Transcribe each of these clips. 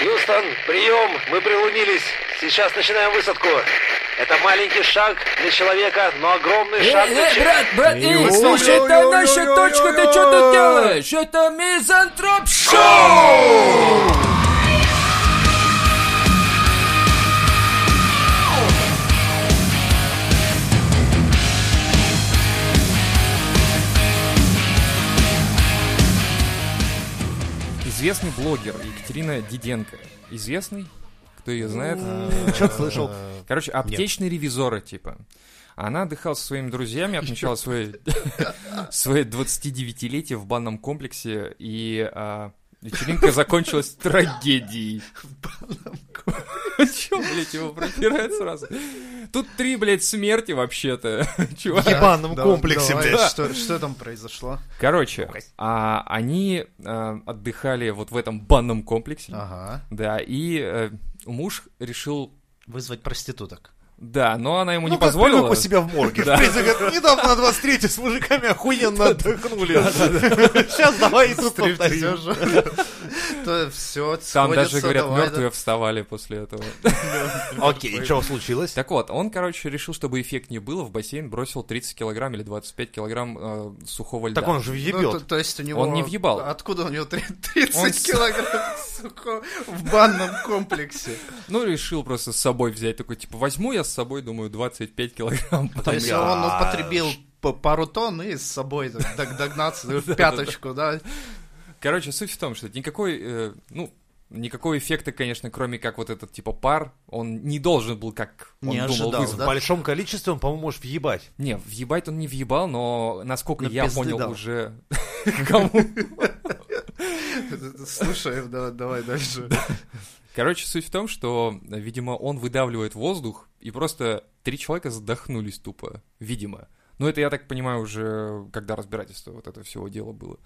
Хьюстон, прием, мы прилунились. Сейчас начинаем высадку. Это маленький шаг для человека, но огромный шаг Эй, для че- брат, брат, эй, слушай, это наша точка, ты что тут делаешь? Это Мизантроп Шоу! Известный блогер Екатерина Диденко. Известный? Кто ее знает? Что-то слышал. Короче, аптечный ревизора, типа. Она отдыхала со своими друзьями, отмечала свое 29-летие в банном комплексе, и а, вечеринка закончилась трагедией. Чё, блядь, его пропирает сразу? Тут три, блядь, смерти вообще-то, В чувак. ебаном Да, комплексе, блядь. Что, что там произошло? Короче, а, они а, отдыхали вот в этом банном комплексе, Ага. да, и э, муж решил, Вызвать проституток. Да, но она ему Ну, не как позволила. привык у себя в морге. Да. В принципе, недавно на 23 с мужиками охуенно отдохнули. Сейчас давай и тут повторим. То все, Там даже, говорят, мертвые вставали после этого. Окей, что случилось? Так вот, он, короче, решил, чтобы эффектнее было, в бассейн бросил 30 килограмм или 25 килограмм э, сухого льда. Так он же Ну, то, въебет. то есть у него... Он не въебал. Откуда у него три- 30 Он с- килограмм, сука, в банном комплексе? Ну, решил просто с собой взять. Такой, типа, возьму я с собой, думаю, 25 килограмм. То есть он употребил пару тонн и с собой догнаться в пяточку, да? Короче, суть в том, что никакой, э, ну, никакого эффекта, конечно, кроме как вот этот, типа, пар, он не должен был, как он Не думал, ожидал, вызвать. В да? большом количестве он, по-моему, можешь въебать. Не, въебать он не въебал, но насколько Но я понял дал. уже... Кому? Слушай, да- давай дальше. Короче, суть в том, что, видимо, он выдавливает воздух, и просто три человека задохнулись тупо, видимо. Ну, это, я так понимаю, уже когда разбирательство вот это всего дела было.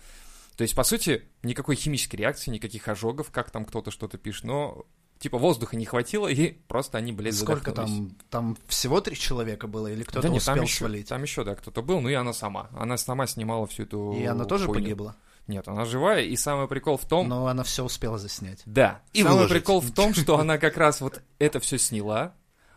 То есть, по сути, никакой химической реакции, никаких ожогов, как там кто-то что-то пишет, но, типа, воздуха не хватило, и просто они, блядь, Сколько там? Там всего три человека было или кто-то да нет, успел там еще, свалить? там еще, да, кто-то был, ну и она сама. Она сама снимала всю эту И она тоже хуйню. погибла? Нет, она живая, и самый прикол в том... Но она все успела заснять. Да. И Самый выложить. прикол в том, что она как раз вот это все сняла,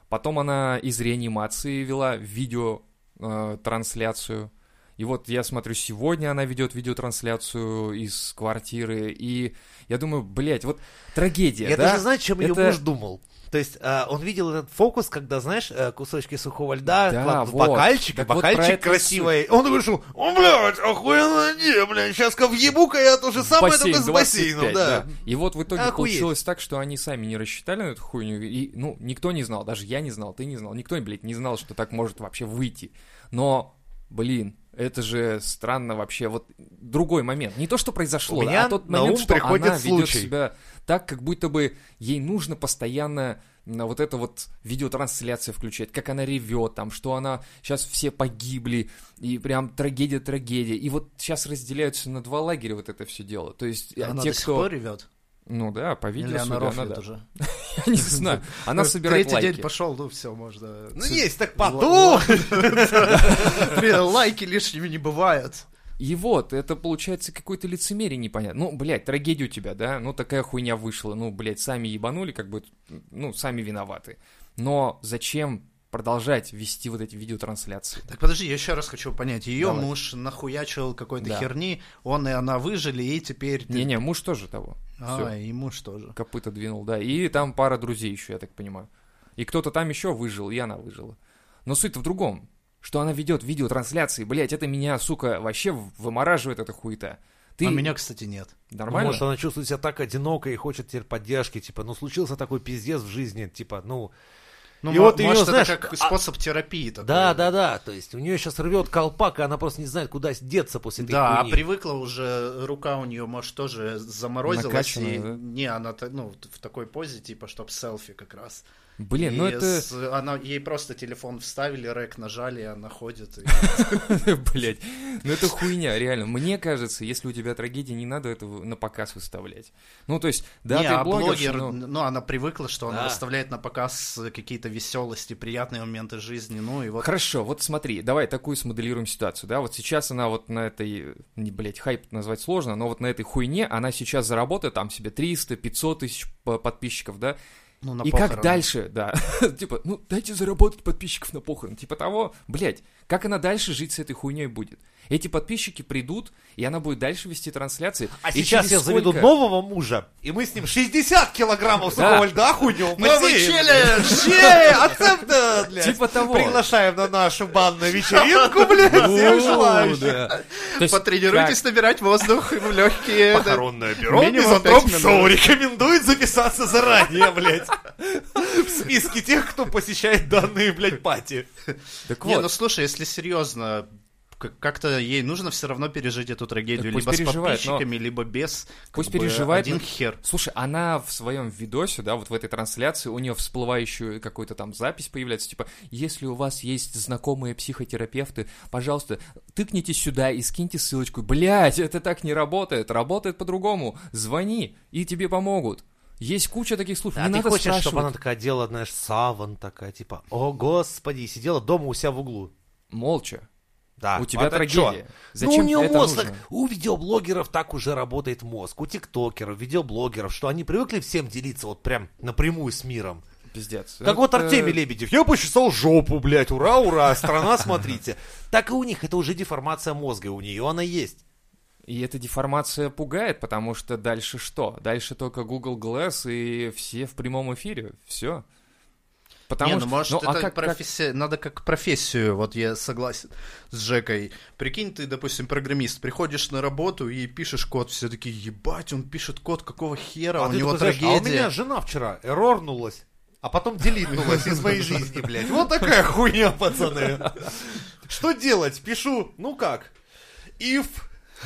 потом она из реанимации вела видео э, трансляцию. И вот я смотрю, сегодня она ведет видеотрансляцию из квартиры, и я думаю, блядь, вот трагедия, Я да? даже знаю, чем ее Это- муж думал. То есть а, он видел этот фокус, когда, знаешь, э, кусочки сухого льда Да, кладут в вот. бокальчик, Так вот бокальчик это и красивый. Он вышел, о, блядь, охуенно, не, блядь, сейчас-ка въебу-ка я то же самое, Бассейн только с 25, бассейном, да. И вот в итоге Охуеть. получилось так, что они сами не рассчитали на эту хуйню, и, ну, никто не знал, даже я не знал, ты не знал, никто, блядь, не знал, что так может вообще выйти. Но, блин, это же странно вообще, вот другой момент. Не то, что произошло, У меня а тот на момент, ум что приходит она ведет себя так, как будто бы ей нужно постоянно на вот это вот видеотрансляция включать, как она ревет там, что она сейчас все погибли, и прям трагедия-трагедия. И вот сейчас разделяются на два лагеря вот это все дело. То есть Она те, до сих кто... пор ревет? Ну да, по видео Или она судя, рофлит уже? Я не знаю. Она Ну, собирает Третий лайки. день пошел, ну все, можно... Ну есть, так потом. Лайки лишними не бывают. И вот, это получается какое-то лицемерие непонятно. Ну, блядь, трагедия у тебя, да? Ну, такая хуйня вышла. Ну, блядь, сами ебанули, как бы, ну, сами виноваты. Но зачем продолжать вести вот эти видеотрансляции? Так подожди, я еще раз хочу понять. Ее Давай. муж нахуячил какой-то Да. херни, он и она выжили, и теперь... Не-не, муж тоже того. А, Всё. и муж тоже. Копыта двинул, да. И там пара друзей еще, я так понимаю. И кто-то там еще выжил, и она выжила. Но суть в другом, что она ведет видеотрансляции, блядь, это меня, сука, вообще вымораживает эта хуета. Ты А меня, кстати, нет. нормально? Может, она чувствует себя так одиноко и хочет теперь поддержки, типа, ну, случился такой пиздец в жизни, типа, ну... Ну, И вот может, знаешь, это как а- способ терапии такой. Да, да, да, то есть у нее сейчас рвет колпак, и она просто не знает, куда деться после этой Да, а хуйни. привыкла уже, рука у нее, может, тоже заморозилась. Накачанная, и- да? Не, она ну, в такой позе, типа, чтоб селфи как раз. Блин, И ну это... с- она, ей просто телефон вставили, рэк нажали, и она ходит. Блять, ну это хуйня, реально. Мне кажется, если у тебя трагедия, не надо этого на показ выставлять. Ну, то есть, да, Не, ты а блогер, но- ну, она привыкла, что она выставляет на показ какие-то веселости, приятные моменты жизни, ну и вот... Хорошо, вот смотри, давай такую смоделируем ситуацию, да, вот сейчас она вот на этой, не, блядь, хайп назвать сложно, но вот на этой хуйне она сейчас заработает там себе 300, 500 тысяч по- подписчиков, да, Ну, на и как похороны. дальше, да, типа, ну, дайте заработать подписчиков на похорон, типа того, блядь, как она дальше жить с этой хуйней будет? Эти подписчики придут, и она будет дальше вести трансляции. А и сейчас я заведу сколько- нового мужа, и мы с ним 60 килограммов Да. сухого льда хуйнем Новый челлендж! Че, ацепта, блядь. Типа того. Приглашаем на нашу банную вечеринку, блядь, всех желающих. да. Потренируйтесь набирать воздух в легкие. Похоронное бюро Мизантроп. Шоу рекомендует записаться заранее, блядь. В списке тех, кто посещает данные, блядь, пати. Так Не, вот. ну слушай, если серьезно, к- как-то ей нужно все равно пережить эту трагедию, либо с переживает, но- подписчиками, либо без. Пусть бы, переживает, Один но- хер. Слушай, она в своем видосе, да, вот в этой трансляции, у нее всплывающую какую-то там запись появляется, типа, если у вас есть знакомые психотерапевты, пожалуйста, тыкните сюда и скиньте ссылочку. Блять, это так не работает, работает по-другому. Звони, и тебе помогут. Есть куча таких случаев, А не ты надо хочешь, спрашивать. чтобы она такая делала, знаешь, саван такая, типа, о, господи, и сидела дома у себя в углу. Молча. Да. у тебя это трагедия. чё? Зачем ну, у нее это мозг нужно? у видеоблогеров так уже работает мозг, у тиктокеров, видеоблогеров, что они привыкли всем делиться вот прям напрямую с миром. Пиздец. Как вот Это- Артемий Лебедев. Я почесал жопу, блядь, ура, ура, страна, смотрите. Так и у них, это уже деформация мозга, у нее она есть. И эта деформация пугает, потому что дальше что? Дальше только Google Glass и все в прямом эфире. Все. Потому не, что... ну может ну, а это как- как- профессия, надо как профессию, вот я согласен с Жекой. Прикинь, ты, допустим, программист, приходишь на работу и пишешь код, все такие, ебать, он пишет код, какого хера, А у него такой, знаешь, а у трагедия. меня жена вчера эрорнулась, а потом делитнулась из моей жизни, блядь. Вот такая хуйня, пацаны. Что делать? Пишу, ну как? If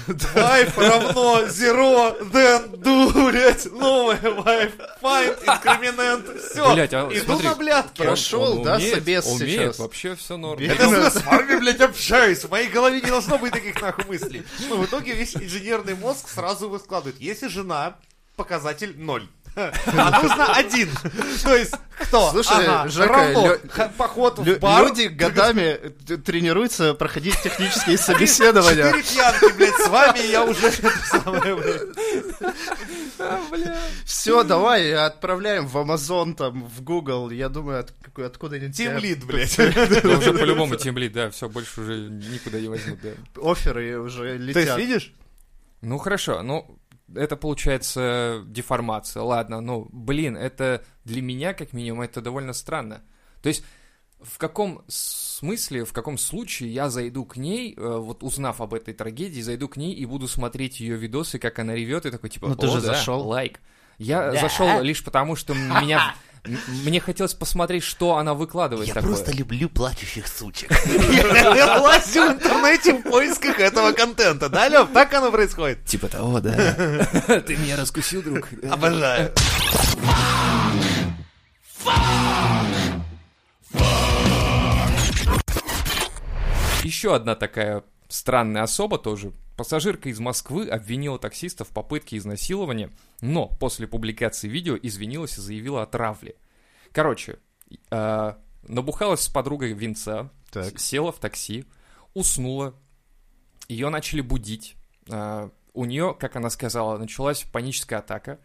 wife равно zero, then do, блядь, новая wife, find, increment, все. Блядь, а Иду смотри, на блядки. Прошел, Он да, умеет, собес умеет, сейчас. вообще все норм. Это я с вами, блядь, общаюсь. В моей голове не должно быть таких нахуй мыслей. Ну, в итоге весь инженерный мозг сразу выскладывает. Если жена, показатель ноль. А нужно один. То есть, кто? Слушай, Ага, Жека, равно лё- х- поход в Лю- бар. Люди годами тренируются проходить технические собеседования. Четыре пьянки, блядь, с вами я уже это самое, блядь. Все, давай, отправляем в Amazon, там, в Google. Я думаю, откуда-нибудь Тим тебя лид, блядь. Уже по-любому темблит, да, все, больше уже никуда не возьмут, да. оферы уже летят. видишь? Ну хорошо, ну это получается деформация. Ладно, ну блин, это для меня как минимум это довольно странно. То есть в каком смысле, в каком случае я зайду к ней, э, вот узнав об этой трагедии, зайду к ней и буду смотреть ее видосы, как она ревет, и такой типа, Ну, ты «О, же да, зашел». лайк. Я Да. зашел лишь потому, что меня мне хотелось посмотреть, что она выкладывает такое. люблю плачущих сучек. Я лазю в интернете в поисках этого контента. Да, Лев? Так оно происходит? Типа того, да. Ты меня раскусил, друг. Обожаю. Еще одна такая странная особа тоже. Пассажирка из Москвы обвинила таксиста в попытке изнасилования, но после публикации видео извинилась и заявила о травле. Короче, э, набухалась с подругой винца, Так. села в такси, уснула, ее начали будить. Э, у нее, как она сказала, началась паническая атака.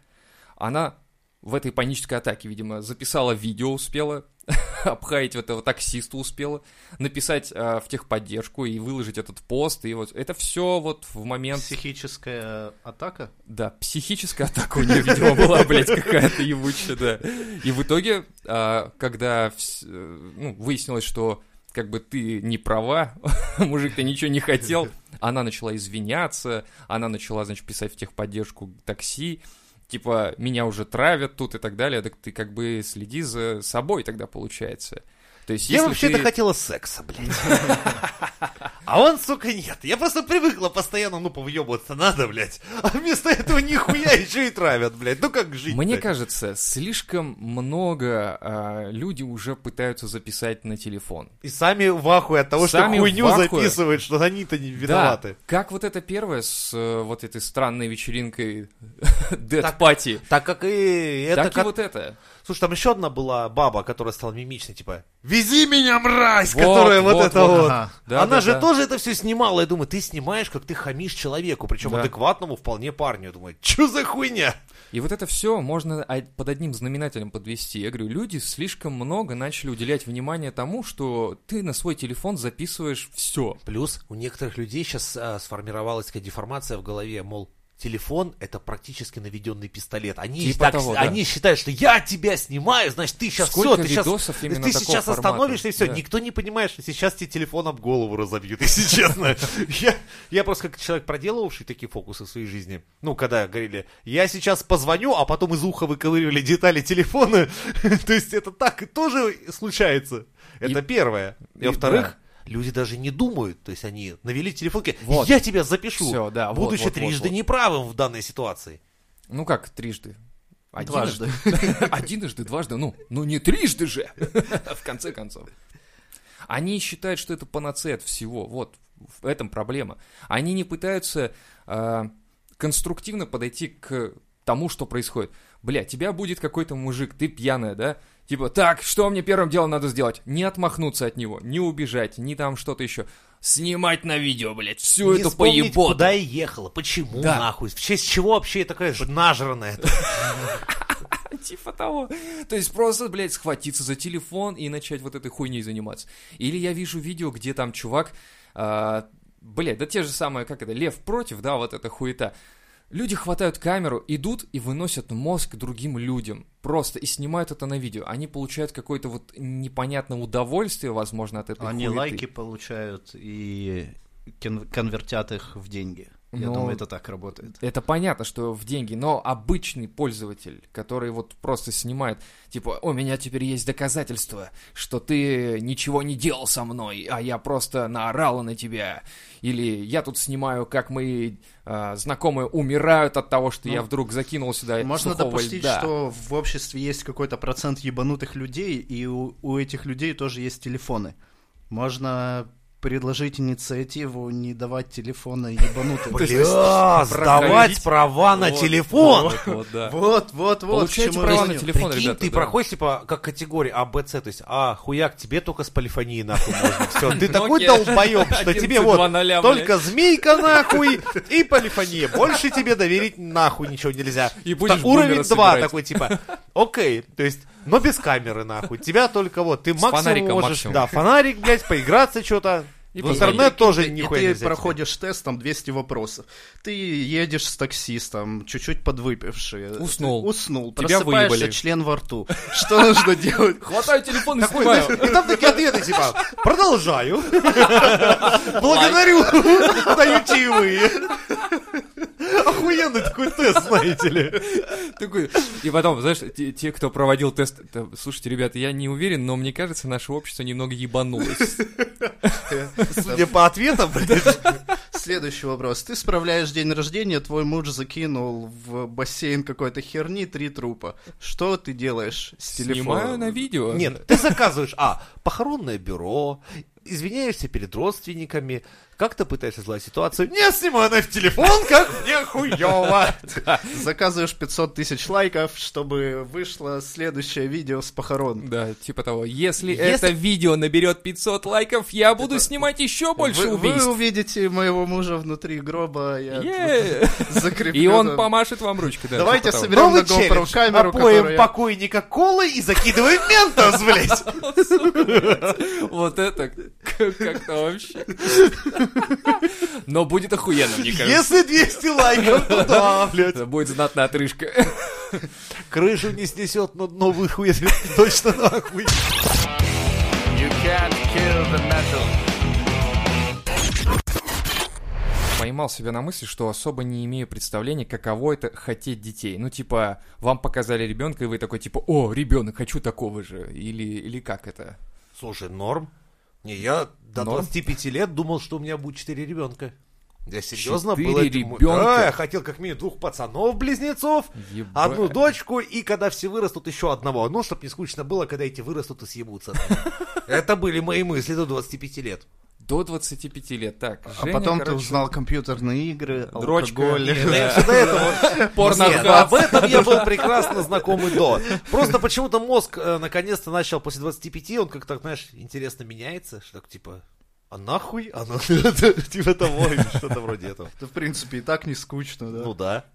Она в этой панической атаке, видимо, записала видео, успела обхаять этого таксиста, успела написать э, в техподдержку и выложить этот пост. И вот это все вот в момент... Психическая атака? Да, психическая атака у нее, видимо, была, блядь, какая-то ебучая, да. И в итоге, а, когда вс- э, ну, выяснилось, что как бы ты не права, мужик-то ничего не хотел, она начала извиняться, она начала, значит, писать в техподдержку такси, типа, меня уже травят тут и так далее, так ты как бы следи за собой тогда получается. То есть, Я вообще-то ты- хотела секса, блядь. А он, сука, нет. Я просто привыкла постоянно, ну, повъебываться надо, блядь. А вместо этого нихуя еще и травят, блядь. Ну, как жить Мне кажется, слишком много а, люди уже пытаются записать на телефон. И сами в ахуе от того, Сами что хуйню ахуе. записывают, что они-то не виноваты. Да, как вот это первое с э, вот этой странной вечеринкой Dead Так, Party. Так как и это... Так и как- вот это. Слушай, там еще одна была баба, которая стала мимичной, типа «Вези меня, мразь!» Вот, которая вот, вот, это вот. вот. Да, Она да, же да. тоже это все снимала. Я думаю, ты снимаешь, как ты хамишь человеку, причем Да. адекватному вполне парню. Я думаю, что за хуйня? И вот это все можно а- под одним знаменателем подвести. Я говорю, люди слишком много начали уделять внимание тому, что ты на свой телефон записываешь все. Плюс у некоторых людей сейчас сформировалась такая деформация в голове, мол, телефон это практически наведенный пистолет. Они, Типа так- того, да. они считают, что я тебя снимаю, значит ты сейчас Сколько все, ты сейчас, ты сейчас формата? остановишься и все. Да. Никто не понимает, что сейчас тебе телефон об голову разобьют, если честно. Я, я просто как человек, проделывавший такие фокусы в своей жизни, ну, когда говорили, я сейчас позвоню, а потом из уха выковыривали детали телефона, то есть это так и тоже случается. Это первое. И во-вторых, люди даже не думают, то есть они навели телефон, Вот. я тебя запишу, Всё, да, вот, будучи вот, вот, трижды вот. неправым в данной ситуации. Ну как трижды? Дважды. Одиножды, дважды, ну, ну не трижды же, в конце концов. Они считают, что это панацея от всего, вот, в этом проблема. Они не пытаются а, конструктивно подойти к тому, что происходит. Бля, тебя будет какой-то мужик, ты пьяная, да? Типа, так, что мне первым делом надо сделать? Не отмахнуться от него, не убежать, не там что-то еще. Снимать на видео, блядь, всю не эту поеботу. куда я ехала, почему Да. нахуй, в честь чего вообще я такая ж нажранная. Типа того. То есть просто, блядь, схватиться за телефон и начать вот этой хуйней заниматься. Или я вижу видео, где там чувак, а, блядь, да те же самые, как это, лев против, да, вот эта хуета. Люди хватают камеру, идут и выносят мозг другим людям. Просто и снимают это на видео. Они получают какое-то вот непонятное удовольствие, возможно, от этой Они хуеты. лайки получают и кен- конвертят их в деньги. Я Ну, думаю, это так работает. Это понятно, что в деньги, но обычный пользователь, который вот просто снимает, типа, у меня теперь есть доказательства, что ты ничего не делал со мной, а я просто наорала на тебя. Или я тут снимаю, как мои а, знакомые умирают от того, что я Ну, вдруг закинул сюда Можно допустить, льда. что в обществе есть какой-то процент ебанутых людей, и у, у этих людей тоже есть телефоны. Можно предложить инициативу не давать телефона ебанутым. Бля, сдавать права на телефон. Вот, вот. Вот, чему права на телефон, ребята, ты проходишь, типа, как категория А, Б, С, то есть, а, хуяк, тебе только с полифонией нахуй можно. Все, ты такой Nokia долбоеб, что тебе вот 11.00, только змейка нахуй и полифония. Больше тебе доверить нахуй ничего нельзя. И будешь Уровень бумера 2 собирать. такой, типа, окей, то есть, но без камеры нахуй. Тебя только вот, ты максимум можешь, да, фонарик, блядь, поиграться что-то. И В интернет тоже ты- нихуя И ты проходишь тест, там 200 вопросов. Ты едешь с таксистом, чуть-чуть подвыпивший. Уснул. Уснул. Тебя Просыпаешься, выебали. член во рту. Что нужно делать? Хватаю телефон и Такой, снимаю. и там такие ответы, типа, продолжаю. Благодарю. Даю чаевые. Охуенный такой тест, знаете ли. Такой, и потом, знаешь, те, те, кто проводил тест, это, слушайте, ребята, я не уверен, но мне кажется, наше общество немного ебанулось. Судя по ответам. Следующий вопрос. Ты справляешь день рождения, твой муж закинул в бассейн какой-то херни три трупа. Что ты делаешь с телефоном? Снимаю на видео. Нет, ты заказываешь, а, похоронное бюро, извиняешься перед родственниками, как-то пытаешься сгладить ситуацию. Не снимай на телефон, как мне хуёво. Заказываешь 500 тысяч лайков, чтобы вышло следующее видео с похорон. Да, типа того. Если, это видео наберет 500 лайков, я буду снимать еще больше вы, вы убийств. увидите моего мужа внутри гроба, я закреплю. И он помашет вам ручкой, да. Давайте типа соберем на GoPro камеру, Опоем покойника колой и закидываем ментос, блядь. Вот это как-то вообще. Но будет охуенно, мне кажется. Если 200 лайков, то да, блядь. Это будет знатная отрыжка. Крышу не снесет, но новый хуй точно нахуй. Поймал себя на мысли, что особо не имею представления, каково это хотеть детей. Ну, типа, вам показали ребенка, и вы такой, типа, о, ребенок, хочу такого же. Или, или как это? Слушай, норм. Не, я до Норм? 25 лет думал, что у меня будет 4 ребенка. Я серьезно был этим- ребенка? Да, я хотел как минимум двух пацанов-близнецов, Ебать. одну дочку, и когда все вырастут, еще одного. Ну, чтобы не скучно было, когда эти вырастут и съебутся. Это были мои мысли до 25 лет. До 25 лет. Так, А Женя, потом ты короче, узнал компьютерные игры, Дрочка. алкоголь. Ну. Порно об этом я был прекрасно знакомый до. Просто почему-то мозг э, наконец-то начал после 25, он как-то, знаешь, интересно меняется, что так типа, а нахуй? А ну, типа того, или что-то вроде этого. Это, в принципе, и так не скучно, да? Ну да.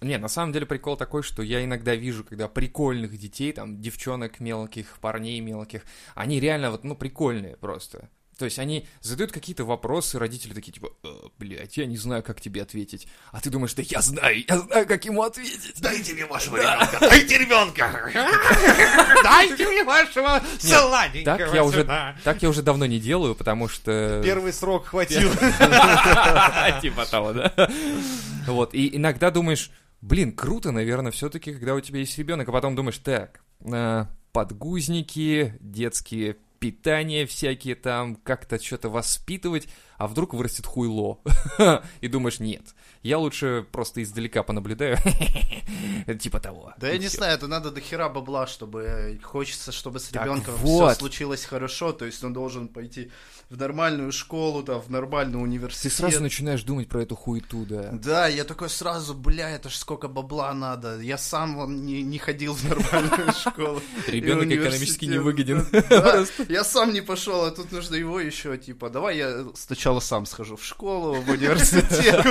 Не, на самом деле прикол такой, что я иногда вижу, когда прикольных детей, там, девчонок мелких, парней мелких, они реально вот, ну, прикольные просто. То есть они задают какие-то вопросы, родители такие, типа, «Э, блядь, я не знаю, как тебе ответить. А ты думаешь, да я знаю, я знаю, как ему ответить. Дайте мне вашего ребенка! Дайте ребенка! Дайте мне вашего сладенького Так я уже, так я уже давно не делаю, потому что... Первый срок хватил. Типа того, да. Вот, и иногда думаешь, блин, круто, наверное, все-таки, когда у тебя есть ребенок, а потом думаешь, так, э, подгузники, детские питания всякие там, как-то что-то воспитывать, а вдруг вырастет хуйло. И думаешь, нет, я лучше просто издалека понаблюдаю. Типа того. Да я не знаю, это надо до хера бабла, чтобы э, хочется, чтобы с ребенком все случилось хорошо, то есть он должен пойти в нормальную школу, там, в нормальный Ты университет. сразу начинаешь думать про эту хуету, да. Да, я такой сразу, бля, это ж сколько бабла надо. Я сам вон не, не ходил в нормальную школу. Ребенок экономически не выгоден. Да, я сам не пошел, а тут нужно его еще, типа, давай я сначала сам схожу в школу, в университет.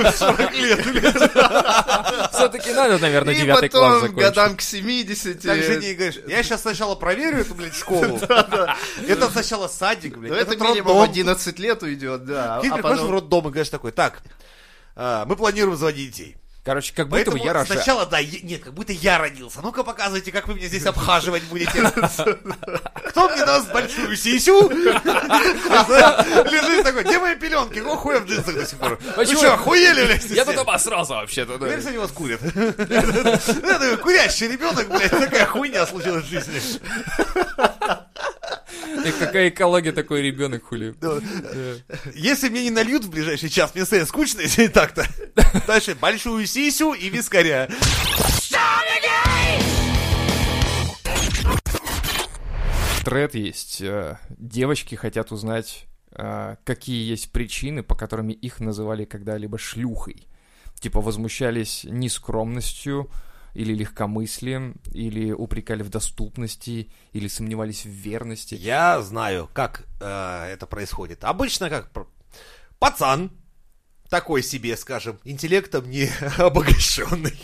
Все-таки надо, наверное, И девятый класс потом закончить. годам к 70. Так же не говоришь, я сейчас сначала проверю эту, блядь, школу. Это сначала садик, блядь, Ну, это минимум роддом. 11 лет уйдет, да. Ты а приходишь в роддом и говоришь такой, так, а, мы планируем заводить детей. Короче, как будто бы Поэтому я рожаю. сначала, да, е- нет, как будто я родился. Ну-ка показывайте, как вы меня здесь обхаживать будете. Кто мне даст большую сисю? Лежит такой, где мои пеленки? О, хуя в джинсах до сих пор. Почему? что, охуели, блядь? Я тут обосрался вообще-то. Теперь, кстати, вас курят. Курящий ребенок, блядь, такая хуйня случилась в жизни. И какая экология такой ребенок хули. Если мне не нальют в ближайший час, мне станет скучно, если так-то. Дальше большую сисю и вискаря. Тред есть. э, Девочки хотят узнать, э, какие есть причины, по которым их называли когда-либо шлюхой. Типа возмущались нескромностью, или легкомыслием, или упрекали в доступности, или сомневались в верности. Я знаю, как э, это происходит. Обычно как пацан, такой себе, скажем, интеллектом не обогащенный,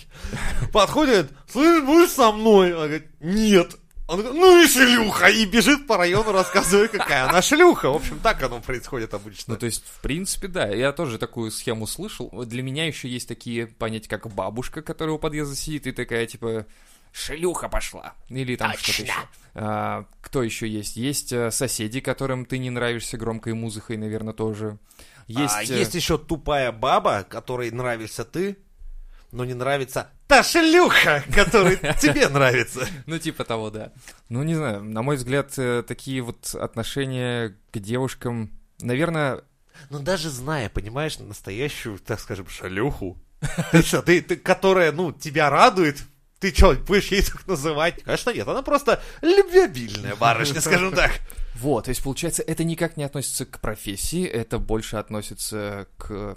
подходит, слышь, будешь со мной? Он говорит, нет. Он говорит, ну и шлюха, и бежит по району, рассказывая, какая она шлюха. В общем, так оно происходит обычно. Ну, то есть, в принципе, да, я тоже такую схему слышал. Для меня еще есть такие понятия, как бабушка, которая у подъезда сидит и такая, типа, шлюха пошла. Или там что-то еще. А, кто еще есть? Есть э, соседи, которым ты не нравишься громкой музыкой, наверное, тоже. Есть, а э, есть еще тупая баба, которой нравишься ты, но не нравится та шлюха, которой тебе нравится. Ну, типа того, да. Ну, не знаю, на мой взгляд, э, такие вот отношения к девушкам, наверное, Ну, даже зная, понимаешь, настоящую, так скажем, шлюху, ты что, ты, ты, которая, ну, тебя радует, ты что, будешь ей так называть? Конечно, нет, она просто любвеобильная барышня, скажем так. Вот, то есть, получается, это никак не относится к профессии, это больше относится к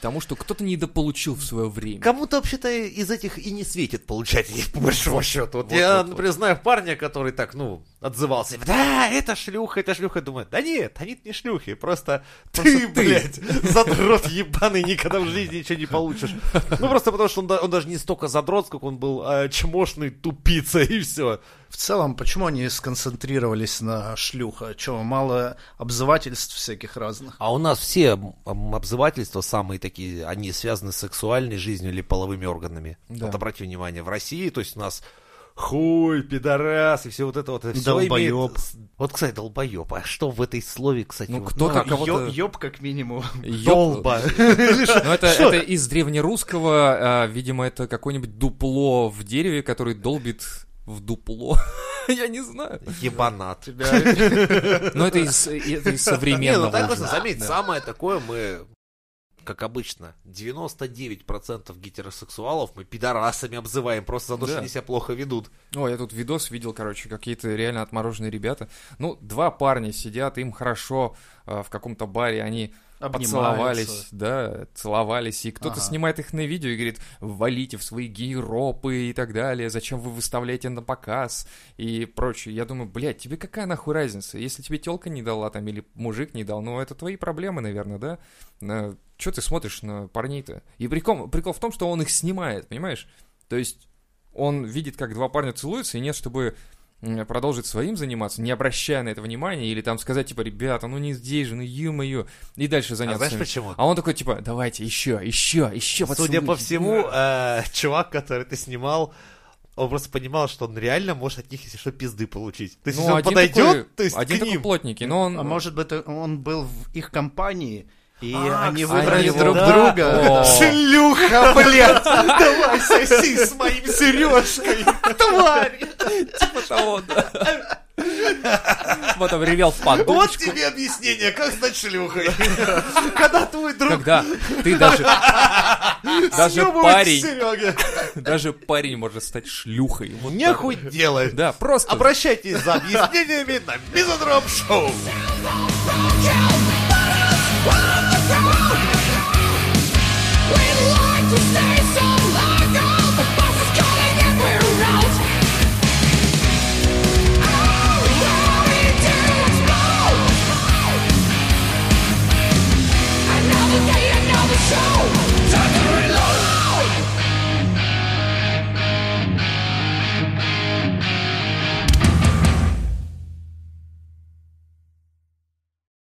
тому, что кто-то недополучил в свое время. Кому-то вообще-то из этих и не светит получать их, по большому счету. Вот вот, я, вот, например, знаю парня, который так, ну, отзывался. Да, это шлюха, это шлюха. Думаю, да нет, они не шлюхи, просто, ты, блядь, задрот ебаный, никогда в жизни ничего не получишь. Ну, просто потому, что он, он даже не столько задрот, сколько он был а, чмошный тупица, и все. В целом, почему они сконцентрировались на шлюха? Че, мало обзывательств всяких разных? А у нас все обзывательства самые такие, они связаны с сексуальной жизнью или половыми органами. Да. Вот обратите внимание, в России, то есть у нас хуй, пидорас и все вот это вот. это всё Долбоёб. имеет Вот, кстати, долбоеб. А что в этой слове, кстати? Ну, вот, кто-то ну, кого-то- ёб как минимум. Долба. Ну, это, это из древнерусского, а, видимо, это какое-нибудь дупло в дереве, который долбит в дупло. Я не знаю. Ебанат. Но это из, это из Не, ну современного. так уже. просто заметь, самое такое мы, как обычно, 99% гетеросексуалов мы пидорасами обзываем просто за то, что Да. они себя плохо ведут. О, я тут видос видел, короче, какие-то реально отмороженные ребята. Ну, два парня сидят, им хорошо э, в каком-то баре, они поцеловались, да, целовались, и кто-то Ага. снимает их на видео и говорит, валите в свои гейропы и так далее, зачем вы выставляете на показ и прочее. Я думаю, блядь, тебе какая нахуй разница? Если тебе телка не дала там или мужик не дал, ну это твои проблемы, наверное, да? Че ты смотришь на парней-то? И прикол, прикол в том, что он их снимает, понимаешь? То есть он видит, как два парня целуются, и нет, чтобы продолжить своим заниматься, не обращая на это внимания, или там сказать, типа, ребята, ну не здесь же, ну ё-моё, и дальше А заняться. знаешь своим. почему? А он такой, типа, давайте, еще, еще, еще Судя по поцелуйте». всему, э, чувак, который ты снимал, он просто понимал, что он реально может от них, если что, пизды получить. То есть, Ну, если он один подойдет, такой, то есть один к такой ним. плотненький, но он... А может быть, он был в их компании, и А, они выбрали они друг да. друга. О. Шлюха, блядь! Давай соси с моим сережкой, тварь! типа того, да. Потом ревел в Вот подушку. тебе объяснение, как стать шлюхой. Когда твой друг Когда ты даже, даже парень, даже парень может стать шлюхой. Вот. Нехуй делать. Да, просто. Обращайтесь за объяснениями на Мизодроп Шоу.